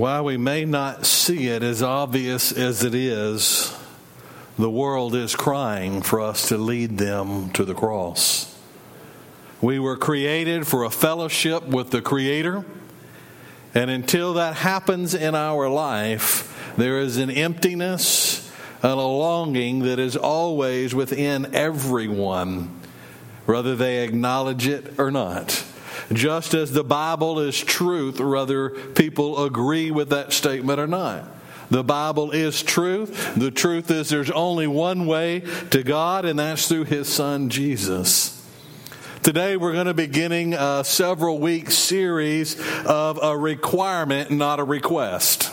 While we may not see it as obvious as it is, the world is crying for us to lead them to the cross. We were created for a fellowship with the Creator, and until that happens in our life, there is an emptiness and a longing that is always within everyone, whether they acknowledge it or not just as the Bible is truth, whether people agree with that statement or not. The Bible is truth. The truth is there's only one way to God, and that's through His Son, Jesus. Today, we're going to be beginning a several week series of a requirement, not a request.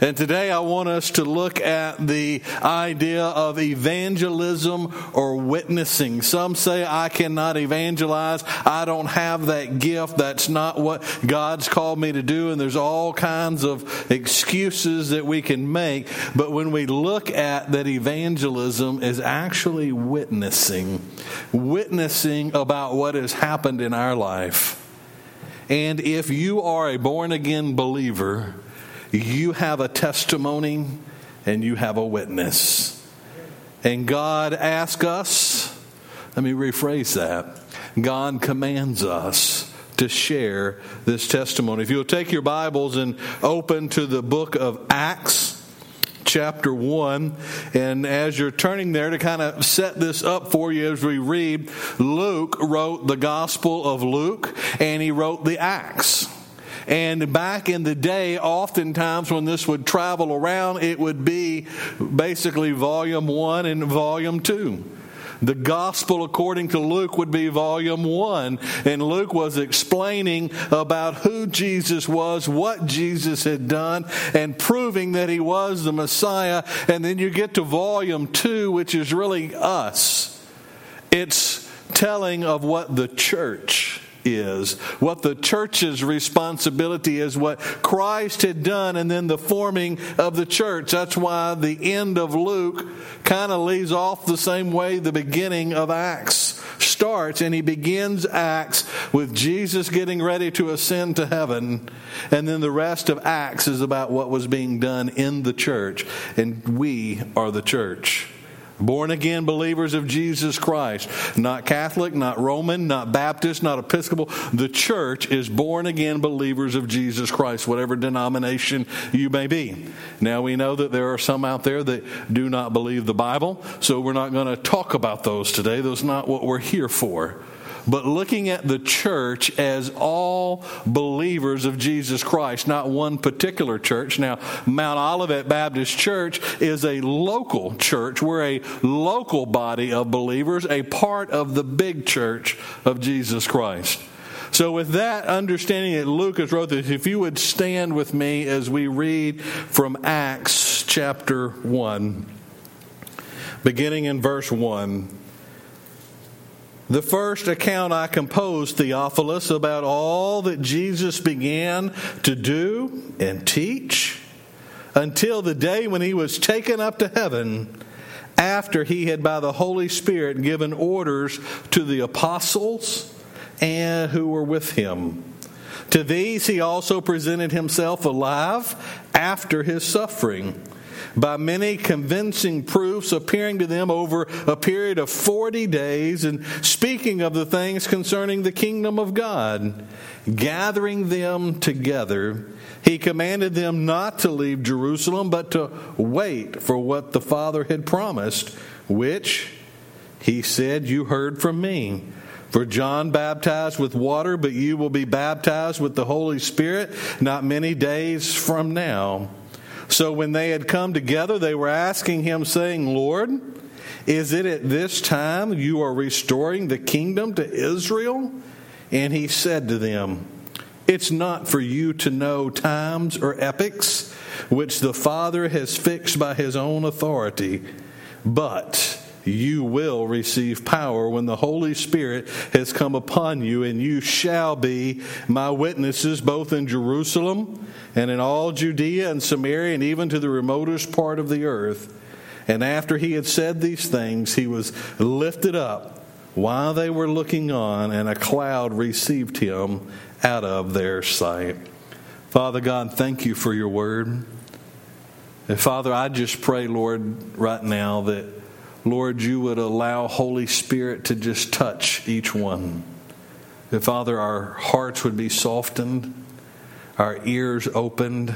And today I want us to look at the idea of evangelism or witnessing. Some say, I cannot evangelize. I don't have that gift. That's not what God's called me to do. And there's all kinds of excuses that we can make. But when we look at that evangelism is actually witnessing, witnessing about what has happened in our life. And if you are a born again believer, you have a testimony and you have a witness. And God asks us, let me rephrase that. God commands us to share this testimony. If you'll take your Bibles and open to the book of Acts, chapter 1. And as you're turning there to kind of set this up for you as we read, Luke wrote the Gospel of Luke and he wrote the Acts. And back in the day, oftentimes when this would travel around, it would be basically volume one and volume two. The gospel according to Luke would be volume one. And Luke was explaining about who Jesus was, what Jesus had done, and proving that he was the Messiah. And then you get to volume two, which is really us. It's telling of what the church is, what the church's responsibility is, what Christ had done, and then the forming of the church. That's why the end of Luke kind of leaves off the same way the beginning of Acts starts, and he begins Acts with Jesus getting ready to ascend to heaven, and then the rest of Acts is about what was being done in the church, and we are the church. Born again believers of Jesus Christ. Not Catholic, not Roman, not Baptist, not Episcopal. The church is born again believers of Jesus Christ, whatever denomination you may be. Now we know that there are some out there that do not believe the Bible, so we're not going to talk about those today. Those not what we're here for but looking at the church as all believers of Jesus Christ, not one particular church. Now, Mount Olivet Baptist Church is a local church. We're a local body of believers, a part of the big church of Jesus Christ. So, with that understanding that Lucas wrote this, if you would stand with me as we read from Acts chapter 1, beginning in verse 1. The first account I composed, Theophilus, about all that Jesus began to do and teach until the day when he was taken up to heaven after he had by the Holy Spirit given orders to the apostles and who were with him. To these he also presented himself alive after his suffering by many convincing proofs, appearing to them over a period of 40 days and speaking of the things concerning the kingdom of God. Gathering them together, he commanded them not to leave Jerusalem, but to wait for what the Father had promised, which he said, You heard from me. For John baptized with water, but you will be baptized with the Holy Spirit not many days from now. So when they had come together, they were asking him, saying, Lord, is it at this time you are restoring the kingdom to Israel? And he said to them, It's not for you to know times or epochs which the Father has fixed by his own authority, but you will receive power when the Holy Spirit has come upon you, and you shall be my witnesses both in Jerusalem and in all Judea and Samaria and even to the remotest part of the earth. And after he had said these things, he was lifted up while they were looking on, and a cloud received him out of their sight. Father God, thank you for your word. And Father, I just pray, Lord, right now that, Lord, you would allow Holy Spirit to just touch each one. That, Father, our hearts would be softened, our ears opened.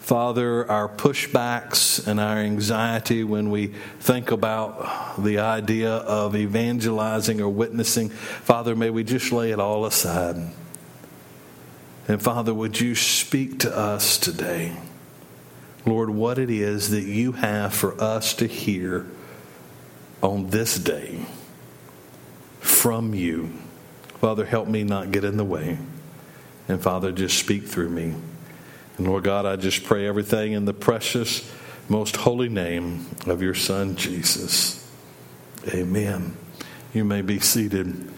Father, our pushbacks and our anxiety when we think about the idea of evangelizing or witnessing, Father, may we just lay it all aside. And Father, would you speak to us today? Lord, what it is that you have for us to hear on this day from you. Father, help me not get in the way. And Father, just speak through me. And Lord God, I just pray everything in the precious, most holy name of your Son, Jesus. Amen. You may be seated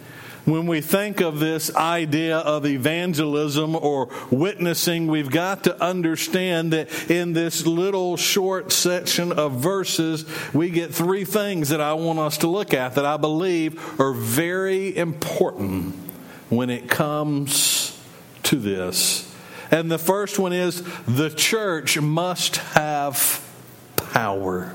when we think of this idea of evangelism or witnessing, we've got to understand that in this little short section of verses, we get three things that I want us to look at that I believe are very important when it comes to this. And the first one is the church must have power.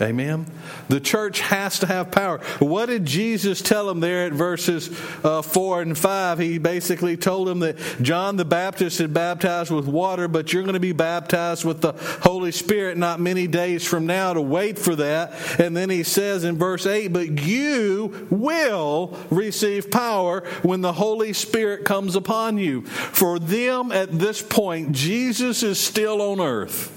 Amen. The church has to have power. What did Jesus tell them there at verses uh, 4 and 5? He basically told them that John the Baptist had baptized with water, but you're going to be baptized with the Holy Spirit not many days from now to wait for that. And then he says in verse 8, But you will receive power when the Holy Spirit comes upon you. For them at this point, Jesus is still on earth.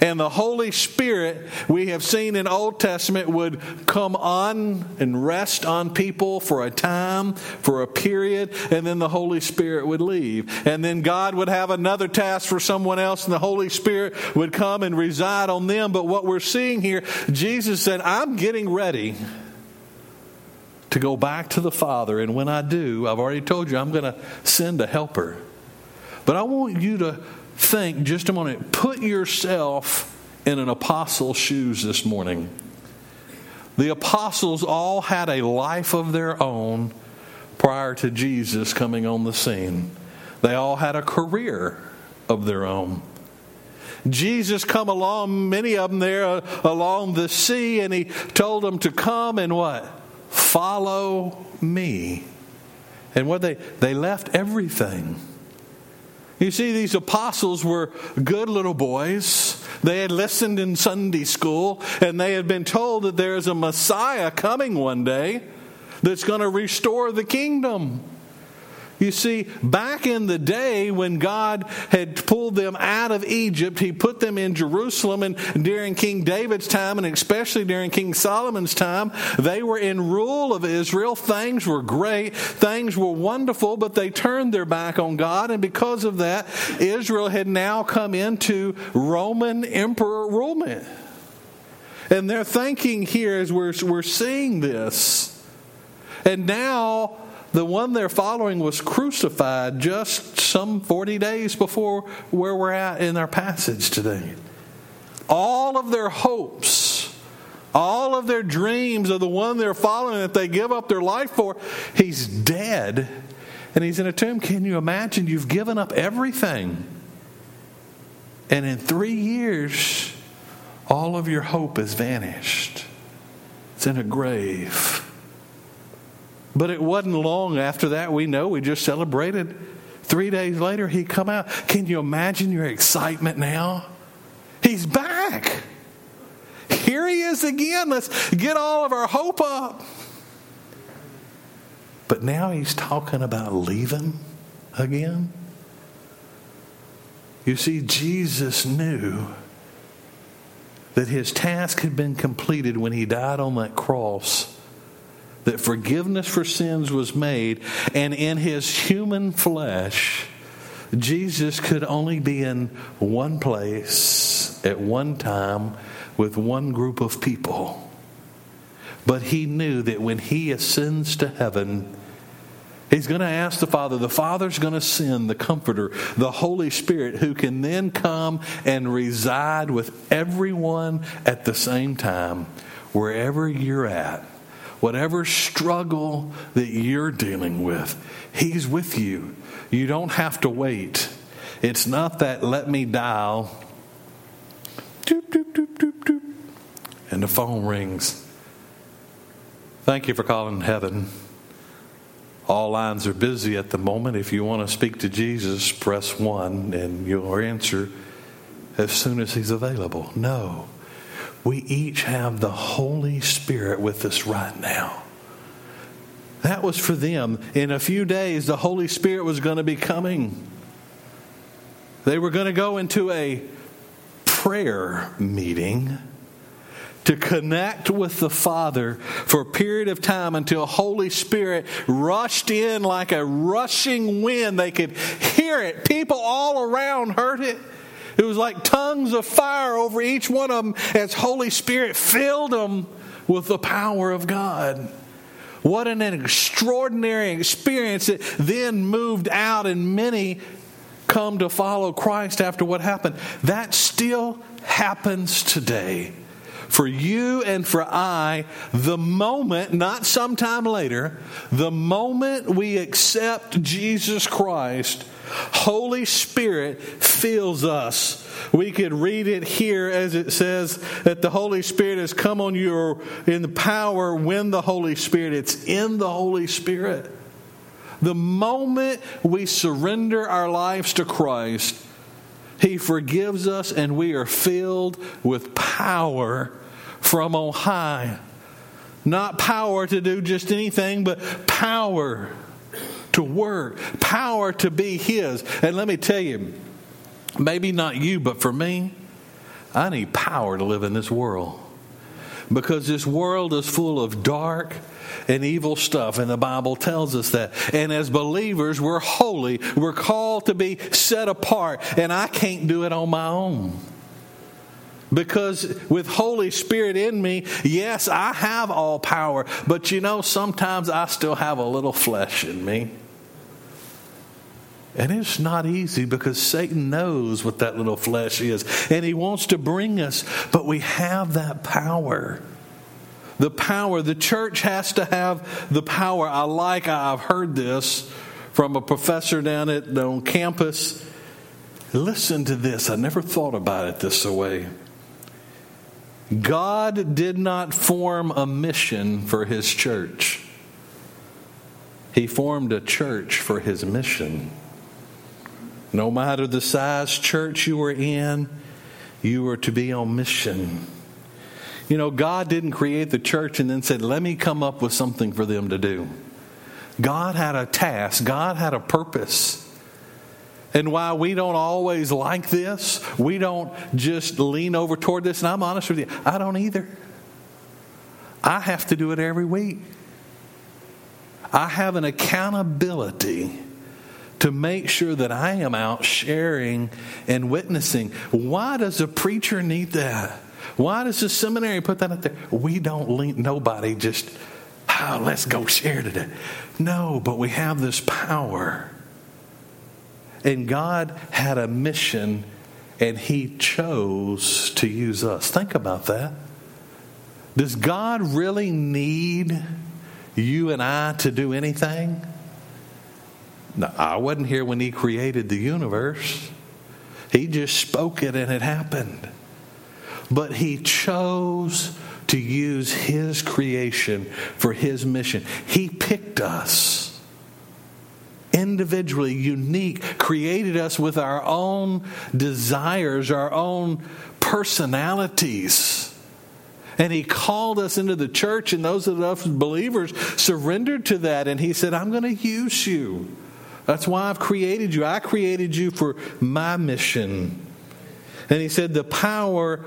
And the Holy Spirit, we have seen in Old Testament, would come on and rest on people for a time, for a period, and then the Holy Spirit would leave. And then God would have another task for someone else, and the Holy Spirit would come and reside on them. But what we're seeing here, Jesus said, I'm getting ready to go back to the Father. And when I do, I've already told you, I'm going to send a helper. But I want you to think just a moment, put yourself in an apostle's shoes this morning. The apostles all had a life of their own prior to Jesus coming on the scene. They all had a career of their own. Jesus come along, many of them there uh, along the sea, and he told them to come and what? Follow me. And what they they left everything you see, these apostles were good little boys. They had listened in Sunday school and they had been told that there is a Messiah coming one day that's going to restore the kingdom. You see, back in the day when God had pulled them out of Egypt, He put them in Jerusalem. And during King David's time, and especially during King Solomon's time, they were in rule of Israel. Things were great, things were wonderful, but they turned their back on God. And because of that, Israel had now come into Roman emperor rule. And they're thinking here as we're, we're seeing this. And now the one they're following was crucified just some 40 days before where we're at in our passage today. All of their hopes, all of their dreams of the one they're following that they give up their life for, he's dead and he's in a tomb. Can you imagine? You've given up everything. And in three years, all of your hope has vanished. It's in a grave. But it wasn't long after that, we know, we just celebrated. Three days later, he come out. Can you imagine your excitement now? He's back. Here he is again. Let's get all of our hope up. But now he's talking about leaving again. You see, Jesus knew that his task had been completed when he died on that cross that forgiveness for sins was made, and in his human flesh, Jesus could only be in one place at one time with one group of people. But he knew that when he ascends to heaven, He's going to ask the Father. The Father's going to send the Comforter, the Holy Spirit, who can then come and reside with everyone at the same time, wherever you're at whatever struggle that you're dealing with, He's with you. You don't have to wait. It's not that let me dial, doop, doop, doop, doop, doop, and the phone rings. Thank you for calling heaven. All lines are busy at the moment. If you want to speak to Jesus, press one and you'll answer as soon as he's available. No. We each have the Holy Spirit with us right now. That was for them. In a few days, the Holy Spirit was going to be coming. They were going to go into a prayer meeting to connect with the Father for a period of time until Holy Spirit rushed in like a rushing wind. They could hear it. People all around heard it. It was like tongues of fire over each one of them as Holy Spirit filled them with the power of God. What an extraordinary experience it then moved out, and many come to follow Christ after what happened. That still happens today for you and for I the moment, not sometime later, the moment we accept Jesus Christ, Holy Spirit fills us. We could read it here as it says that the Holy Spirit has come on you in the power when the Holy Spirit, it's in the Holy Spirit. The moment we surrender our lives to Christ, He forgives us and we are filled with power from on high. Not power to do just anything, but power to work, power to be His. And let me tell you, maybe not you, but for me, I need power to live in this world. Because this world is full of dark and evil stuff, and the Bible tells us that. And as believers, we're holy, we're called to be set apart, and I can't do it on my own. Because with Holy Spirit in me, yes, I have all power, but you know, sometimes I still have a little flesh in me. And it's not easy because Satan knows what that little flesh is, and he wants to bring us, but we have that power. The power, the church has to have the power. I like, I've heard this from a professor down at on campus. Listen to this. I never thought about it this way. God did not form a mission for his church, he formed a church for his mission. No matter the size church you were in, you were to be on mission. You know, God didn't create the church and then said, let me come up with something for them to do. God had a task, God had a purpose. And while we don't always like this, we don't just lean over toward this. And I'm honest with you, I don't either. I have to do it every week. I have an accountability to make sure that I am out sharing and witnessing. Why does a preacher need that? Why does the seminary put that out there? We don't lean, nobody just, oh, let's go share today. No, but we have this power and God had a mission and He chose to use us. Think about that. Does God really need you and I to do anything? No, I wasn't here when He created the universe. He just spoke it and it happened. But He chose to use His creation for His mission. He picked us individually unique, created us with our own desires, our own personalities. And he called us into the church, and those of us believers surrendered to that. And he said, I'm going to use you. That's why I've created you. I created you for my mission. And he said, The power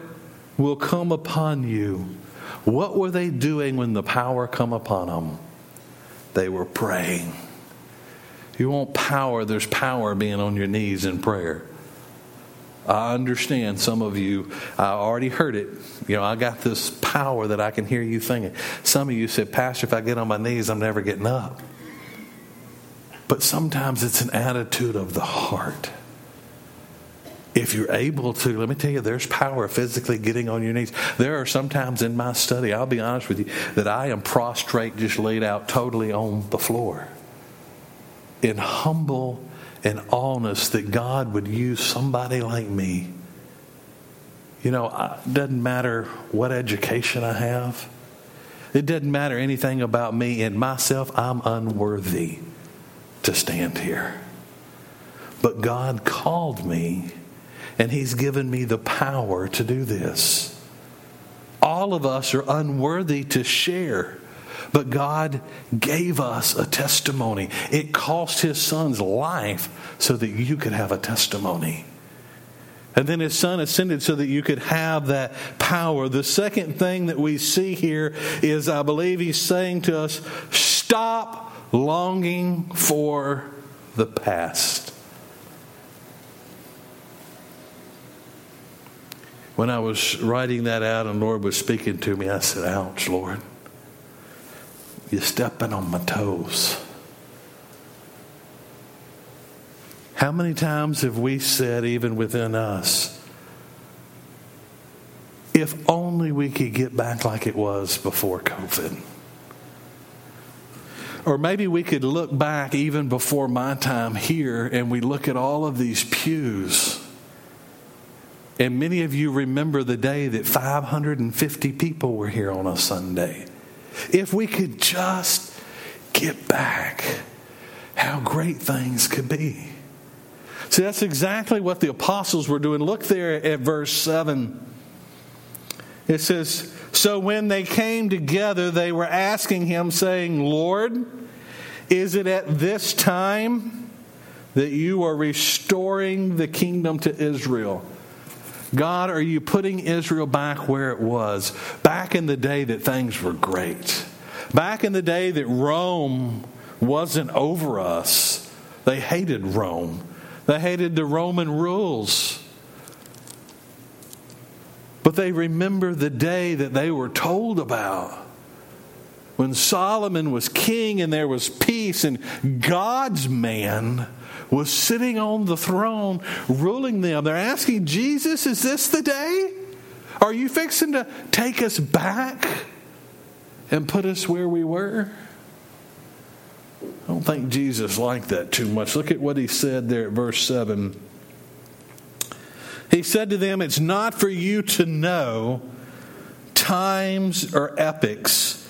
will come upon you. What were they doing when the power come upon them? They were praying. You want power, there's power being on your knees in prayer. I understand some of you, I already heard it. You know, I got this power that I can hear you thinking. Some of you said, Pastor, if I get on my knees, I'm never getting up. But sometimes it's an attitude of the heart. If you're able to, let me tell you, there's power physically getting on your knees. There are sometimes in my study, I'll be honest with you, that I am prostrate, just laid out totally on the floor in humble and allness that God would use somebody like me. You know, it doesn't matter what education I have. It doesn't matter anything about me and myself. I'm unworthy to stand here. But God called me, and He's given me the power to do this. All of us are unworthy to share, but God gave us a testimony. It cost His Son's life so that you could have a testimony. And then his son ascended so that you could have that power. The second thing that we see here is I believe he's saying to us stop longing for the past. When I was writing that out and Lord was speaking to me, I said, Ouch, Lord. You're stepping on my toes. How many times have we said, even within us, if only we could get back like it was before COVID? Or maybe we could look back even before my time here and we look at all of these pews. And many of you remember the day that 550 people were here on a Sunday. If we could just get back, how great things could be. See, that's exactly what the apostles were doing. Look there at verse 7. It says, So when they came together, they were asking him, saying, Lord, is it at this time that you are restoring the kingdom to Israel? God, are you putting Israel back where it was? Back in the day that things were great. Back in the day that Rome wasn't over us. They hated Rome. They hated the Roman rules. But they remember the day that they were told about when Solomon was king and there was peace, and God's man was sitting on the throne ruling them. They're asking Jesus, Is this the day? Are you fixing to take us back and put us where we were? I don't think Jesus liked that too much. Look at what he said there at verse 7. He said to them, It's not for you to know times or epochs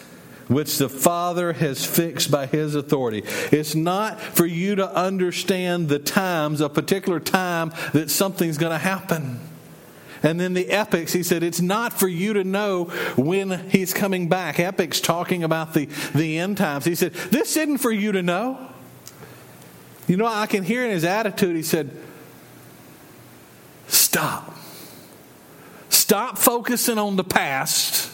which the Father has fixed by His authority. It's not for you to understand the times, a particular time that something's going to happen. And then the epochs, he said, it's not for you to know when he's coming back. Epochs talking about the, the end times. He said, this isn't for you to know. You know, I can hear in his attitude, he said, stop. Stop focusing on the past.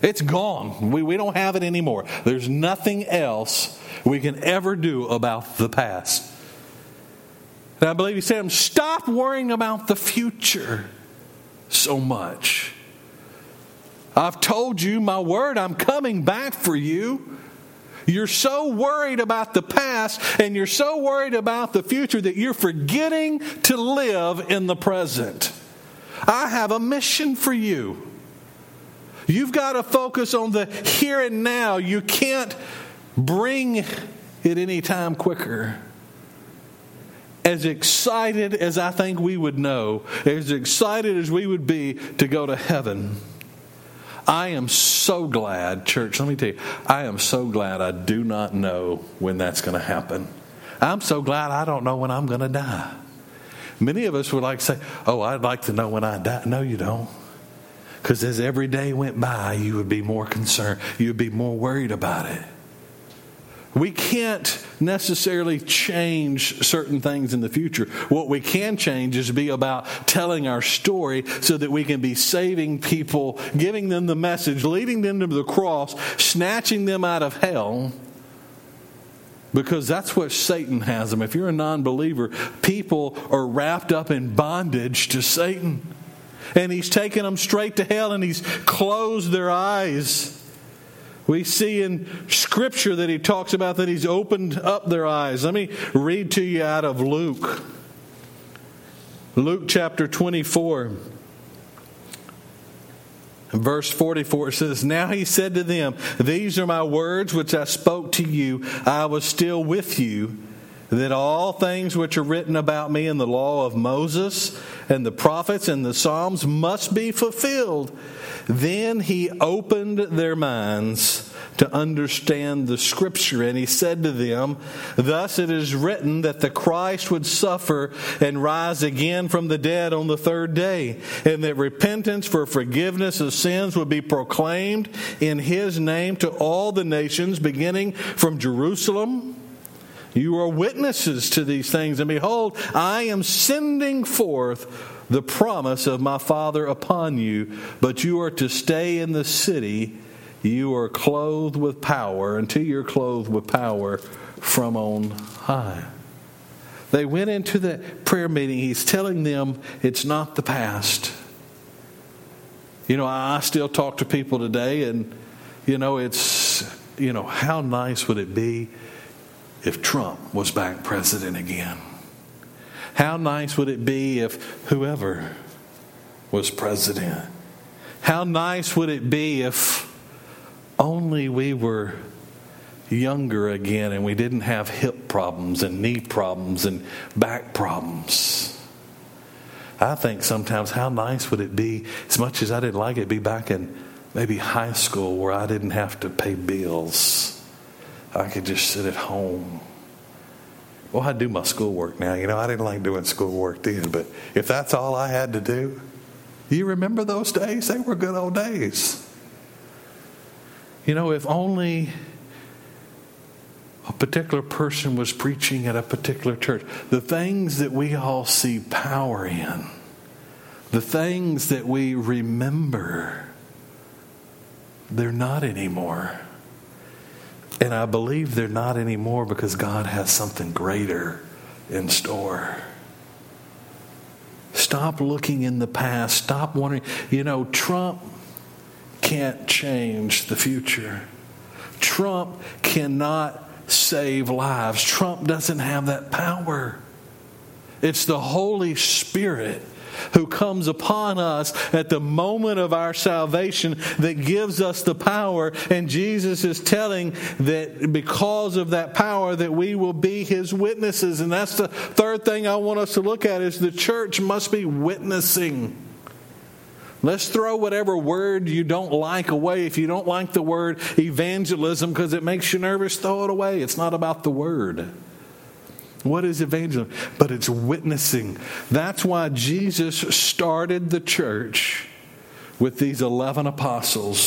It's gone. We, we don't have it anymore. There's nothing else we can ever do about the past. And I believe he said, stop worrying about the future so much. I've told you my word, I'm coming back for you. You're so worried about the past and you're so worried about the future that you're forgetting to live in the present. I have a mission for you. You've got to focus on the here and now. You can't bring it any time quicker as excited as I think we would know, as excited as we would be to go to heaven, I am so glad, church, let me tell you, I am so glad I do not know when that's going to happen. I'm so glad I don't know when I'm going to die. Many of us would like to say, Oh, I'd like to know when I die. No, you don't. Because as every day went by, you would be more concerned, you would be more worried about it. We can't necessarily change certain things in the future. What we can change is be about telling our story so that we can be saving people, giving them the message, leading them to the cross, snatching them out of hell. Because that's what Satan has them. If you're a non believer, people are wrapped up in bondage to Satan. And he's taken them straight to hell and he's closed their eyes. We see in Scripture that he talks about that he's opened up their eyes. Let me read to you out of Luke. Luke chapter 24. Verse 44 says, Now he said to them, These are my words which I spoke to you. I was still with you, that all things which are written about me in the law of Moses and the prophets and the Psalms must be fulfilled. Then he opened their minds to understand the scripture, and he said to them, Thus it is written that the Christ would suffer and rise again from the dead on the third day, and that repentance for forgiveness of sins would be proclaimed in his name to all the nations, beginning from Jerusalem. You are witnesses to these things, and behold, I am sending forth the promise of my Father upon you, but you are to stay in the city. You are clothed with power until you're clothed with power from on high. They went into the prayer meeting. He's telling them it's not the past. You know, I still talk to people today, and, you know, it's, you know, how nice would it be if Trump was back president again? How nice would it be if whoever was president? How nice would it be if only we were younger again and we didn't have hip problems and knee problems and back problems? I think sometimes how nice would it be, as much as I didn't like it, be back in maybe high school where I didn't have to pay bills. I could just sit at home. Well, I do my schoolwork now. You know, I didn't like doing schoolwork then, but if that's all I had to do, you remember those days? They were good old days. You know, if only a particular person was preaching at a particular church, the things that we all see power in, the things that we remember, they're not anymore. And I believe they're not anymore because God has something greater in store. Stop looking in the past. Stop wondering. You know, Trump can't change the future. Trump cannot save lives. Trump doesn't have that power. It's the Holy Spirit who comes upon us at the moment of our salvation that gives us the power. And Jesus is telling that because of that power that we will be his witnesses. And that's the third thing I want us to look at is the church must be witnessing. Let's throw whatever word you don't like away. If you don't like the word evangelism because it makes you nervous, throw it away. It's not about the word. What is evangelism? But it's witnessing. That's why Jesus started the church with these 11 apostles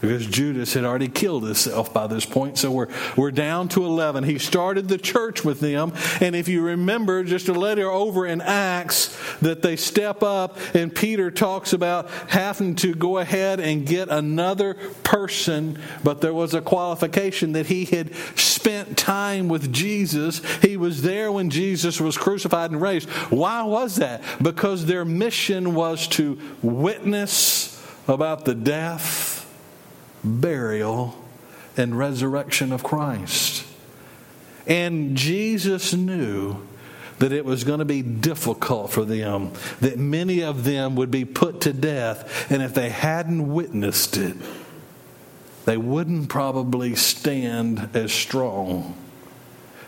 because Judas had already killed himself by this point. So we're, we're down to 11. He started the church with them. And if you remember, just a letter over in Acts, that they step up, and Peter talks about having to go ahead and get another person, but there was a qualification that he had spent time with Jesus. He was there when Jesus was crucified and raised. Why was that? Because their mission was to witness about the death burial, and resurrection of Christ. And Jesus knew that it was going to be difficult for them, that many of them would be put to death, and if they hadn't witnessed it, they wouldn't probably stand as strong.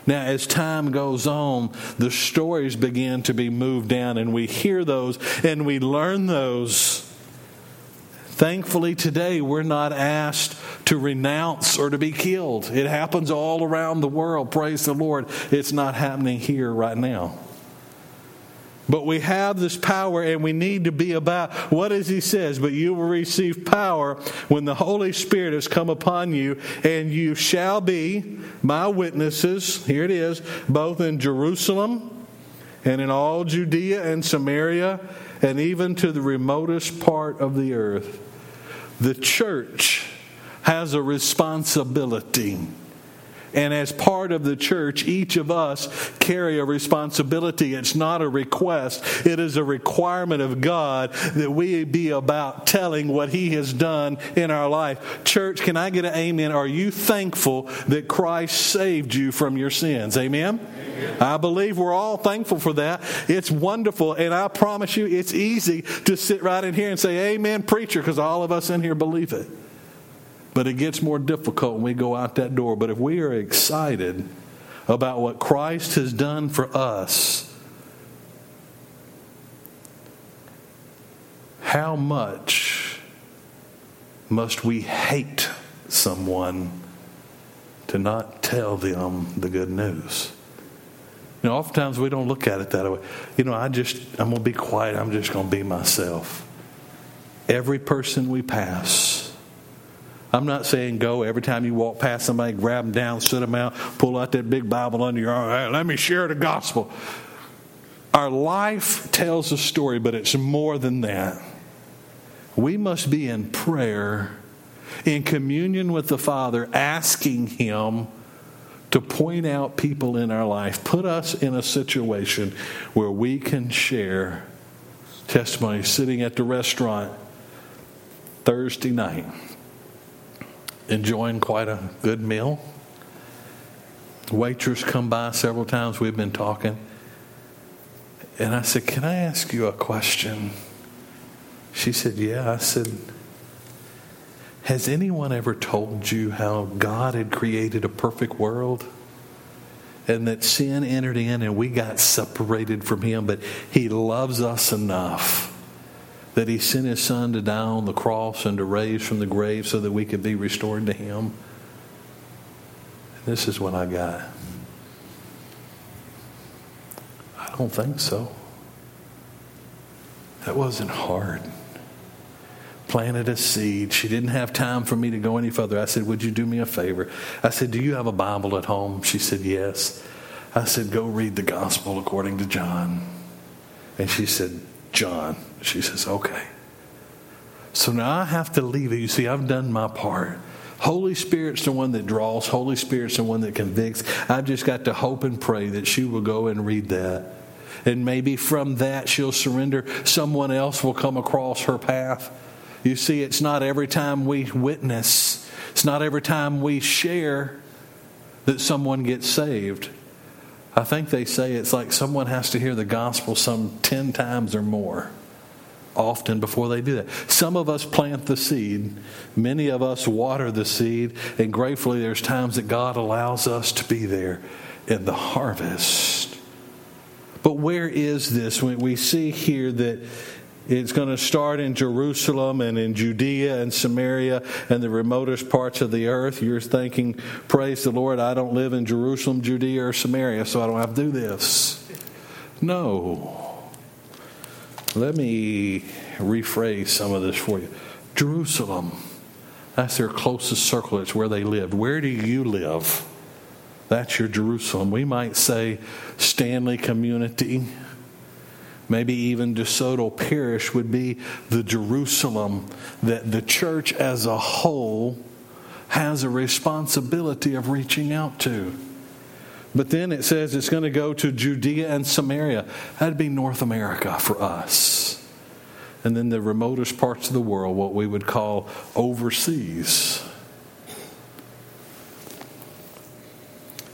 Now, as time goes on, the stories begin to be moved down, and we hear those and we learn those. Thankfully, today we're not asked to renounce or to be killed. It happens all around the world. Praise the Lord. It's not happening here right now. But we have this power and we need to be about what as he says, but you will receive power when the Holy Spirit has come upon you, and you shall be my witnesses. Here it is, both in Jerusalem and in all Judea and Samaria and even to the remotest part of the earth. The church has a responsibility. And as part of the church, each of us carry a responsibility. It's not a request, it is a requirement of God that we be about telling what He has done in our life. Church, can I get an amen? Are you thankful that Christ saved you from your sins? Amen? amen. I believe we're all thankful for that. It's wonderful. And I promise you, it's easy to sit right in here and say, Amen, preacher, because all of us in here believe it. But it gets more difficult when we go out that door. But if we are excited about what Christ has done for us, how much must we hate someone to not tell them the good news? You know, oftentimes we don't look at it that way. You know, I just, I'm going to be quiet. I'm just going to be myself. Every person we pass, I'm not saying go every time you walk past somebody, grab them down, sit them out, pull out that big Bible under your arm. Hey, let me share the gospel. Our life tells a story, but it's more than that. We must be in prayer, in communion with the Father, asking Him to point out people in our life, put us in a situation where we can share testimony sitting at the restaurant Thursday night, enjoying quite a good meal. Waitress come by several times. We've been talking. And I said, Can I ask you a question? She said, Yeah. I said, Has anyone ever told you how God had created a perfect world? And that sin entered in and we got separated from Him, but He loves us enough that He sent His Son to die on the cross and to raise from the grave so that we could be restored to Him. And this is what I got. I don't think so. That wasn't hard planted a seed. She didn't have time for me to go any further. I said, Would you do me a favor? I said, Do you have a Bible at home? She said, Yes. I said, Go read the gospel according to John. And she said, John. She says, Okay. So now I have to leave it. You see, I've done my part. Holy Spirit's the one that draws, Holy Spirit's the one that convicts. I've just got to hope and pray that she will go and read that. And maybe from that she'll surrender. Someone else will come across her path you see, it's not every time we witness, it's not every time we share that someone gets saved. I think they say it's like someone has to hear the gospel some 10 times or more often before they do that. Some of us plant the seed, many of us water the seed, and gratefully there's times that God allows us to be there in the harvest. But where is this? We see here that it's going to start in Jerusalem and in Judea and Samaria and the remotest parts of the earth. You're thinking, praise the Lord, I don't live in Jerusalem, Judea, or Samaria, so I don't have to do this. No. Let me rephrase some of this for you. Jerusalem, that's their closest circle, it's where they lived. Where do you live? That's your Jerusalem. We might say Stanley Community maybe even DeSoto Parish would be the Jerusalem that the church as a whole has a responsibility of reaching out to. But then it says it's going to go to Judea and Samaria. That'd be North America for us. And then the remotest parts of the world, what we would call overseas.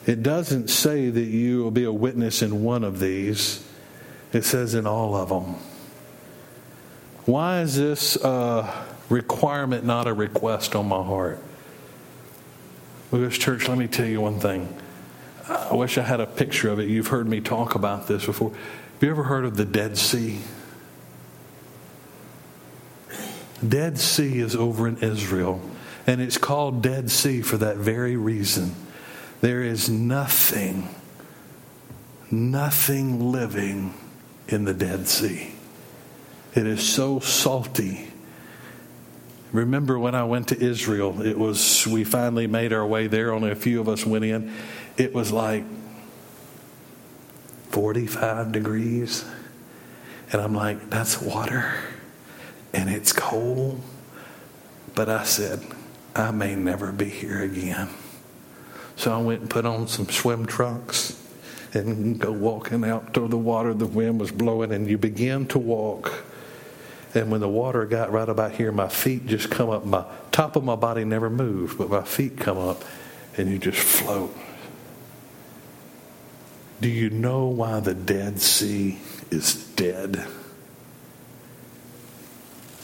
It doesn't say that you will be a witness in one of these. It says in all of them. Why is this a requirement, not a request on my heart? Because, church, let me tell you one thing. I wish I had a picture of it. You've heard me talk about this before. Have you ever heard of the Dead Sea? Dead Sea is over in Israel, and it's called Dead Sea for that very reason. There is nothing, nothing living in the Dead Sea. It is so salty. Remember when I went to Israel, it was we finally made our way there, only a few of us went in. It was like 45 degrees. And I'm like, that's water and it's cold. But I said, I may never be here again. So I went and put on some swim trunks and go walking out to the water. The wind was blowing, and you begin to walk. And when the water got right about here, my feet just come up. My top of my body never moved, but my feet come up, and you just float. Do you know why the Dead Sea is dead?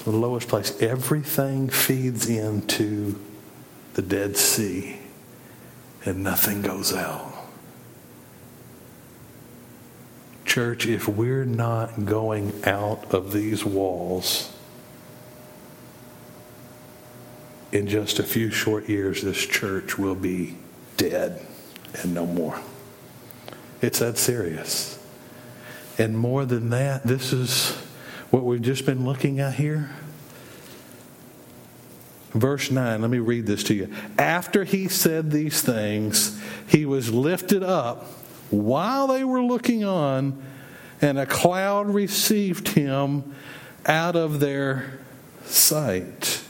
The lowest place. Everything feeds into the Dead Sea, and nothing goes out. Church, if we're not going out of these walls, in just a few short years, this church will be dead and no more. It's that serious. And more than that, this is what we've just been looking at here. Verse 9, let me read this to you. After he said these things, he was lifted up while they were looking on, and a cloud received him out of their sight.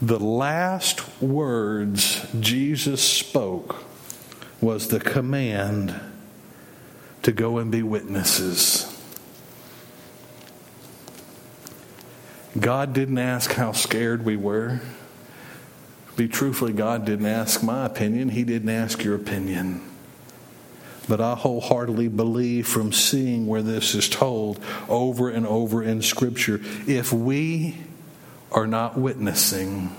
The last words Jesus spoke was the command to go and be witnesses. God didn't ask how scared we were. Be truthfully, God didn't ask my opinion. He didn't ask your opinion. But I wholeheartedly believe from seeing where this is told over and over in Scripture, if we are not witnessing,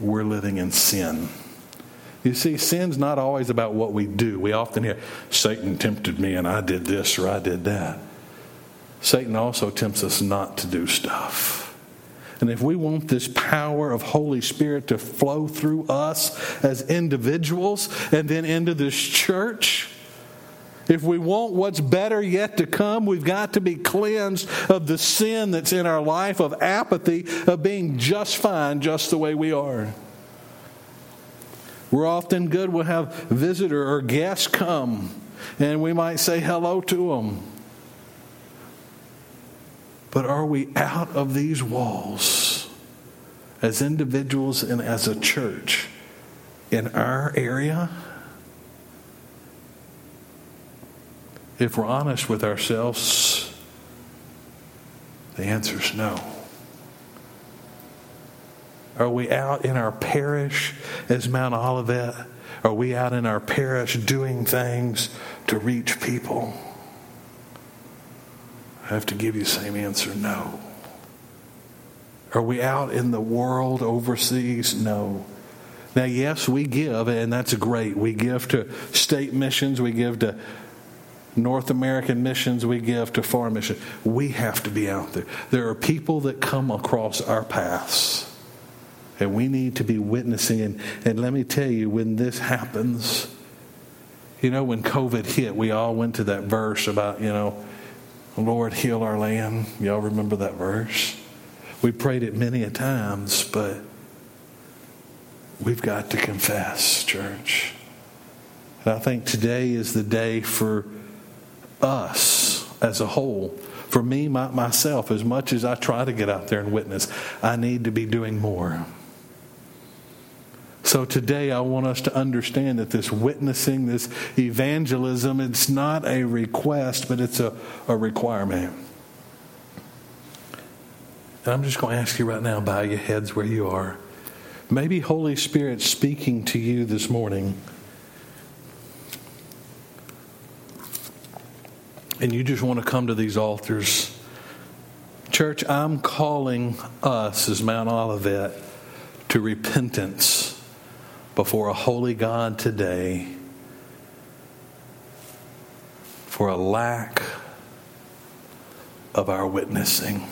we're living in sin. You see, sin's not always about what we do. We often hear, Satan tempted me and I did this or I did that. Satan also tempts us not to do stuff. And if we want this power of Holy Spirit to flow through us as individuals and then into this church, if we want what's better yet to come, we've got to be cleansed of the sin that's in our life, of apathy, of being just fine just the way we are. We're often good. We'll have visitor or guests come, and we might say hello to them. But are we out of these walls as individuals and as a church in our area? If we're honest with ourselves, the answer is no. Are we out in our parish as Mount Olivet? Are we out in our parish doing things to reach people? I have to give you the same answer no. Are we out in the world overseas? No. Now, yes, we give, and that's great. We give to state missions, we give to North American missions, we give to foreign missions. We have to be out there. There are people that come across our paths, and we need to be witnessing. And, and let me tell you, when this happens, you know, when COVID hit, we all went to that verse about, you know, Lord, heal our land. Y'all remember that verse? We prayed it many a times, but we've got to confess, church. And I think today is the day for us as a whole. For me, my, myself, as much as I try to get out there and witness, I need to be doing more. So today I want us to understand that this witnessing, this evangelism, it's not a request, but it's a, a requirement. And I'm just going to ask you right now, bow your heads where you are. Maybe Holy Spirit speaking to you this morning. And you just want to come to these altars. Church, I'm calling us as Mount Olivet to repentance before a holy God today for a lack of our witnessing.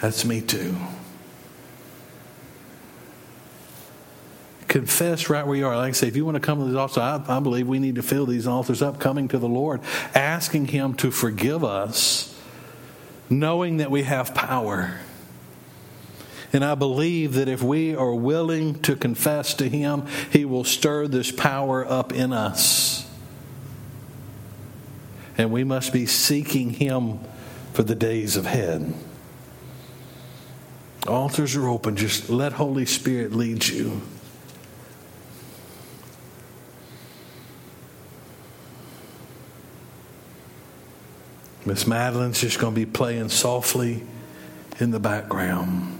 That's me too. Confess right where you are. Like I say, if you want to come to these altars, I, I believe we need to fill these altars up, coming to the Lord, asking Him to forgive us, knowing that we have power and I believe that if we are willing to confess to Him, He will stir this power up in us. And we must be seeking Him for the days ahead. Altars are open. Just let Holy Spirit lead you. Miss Madeline's just going to be playing softly in the background.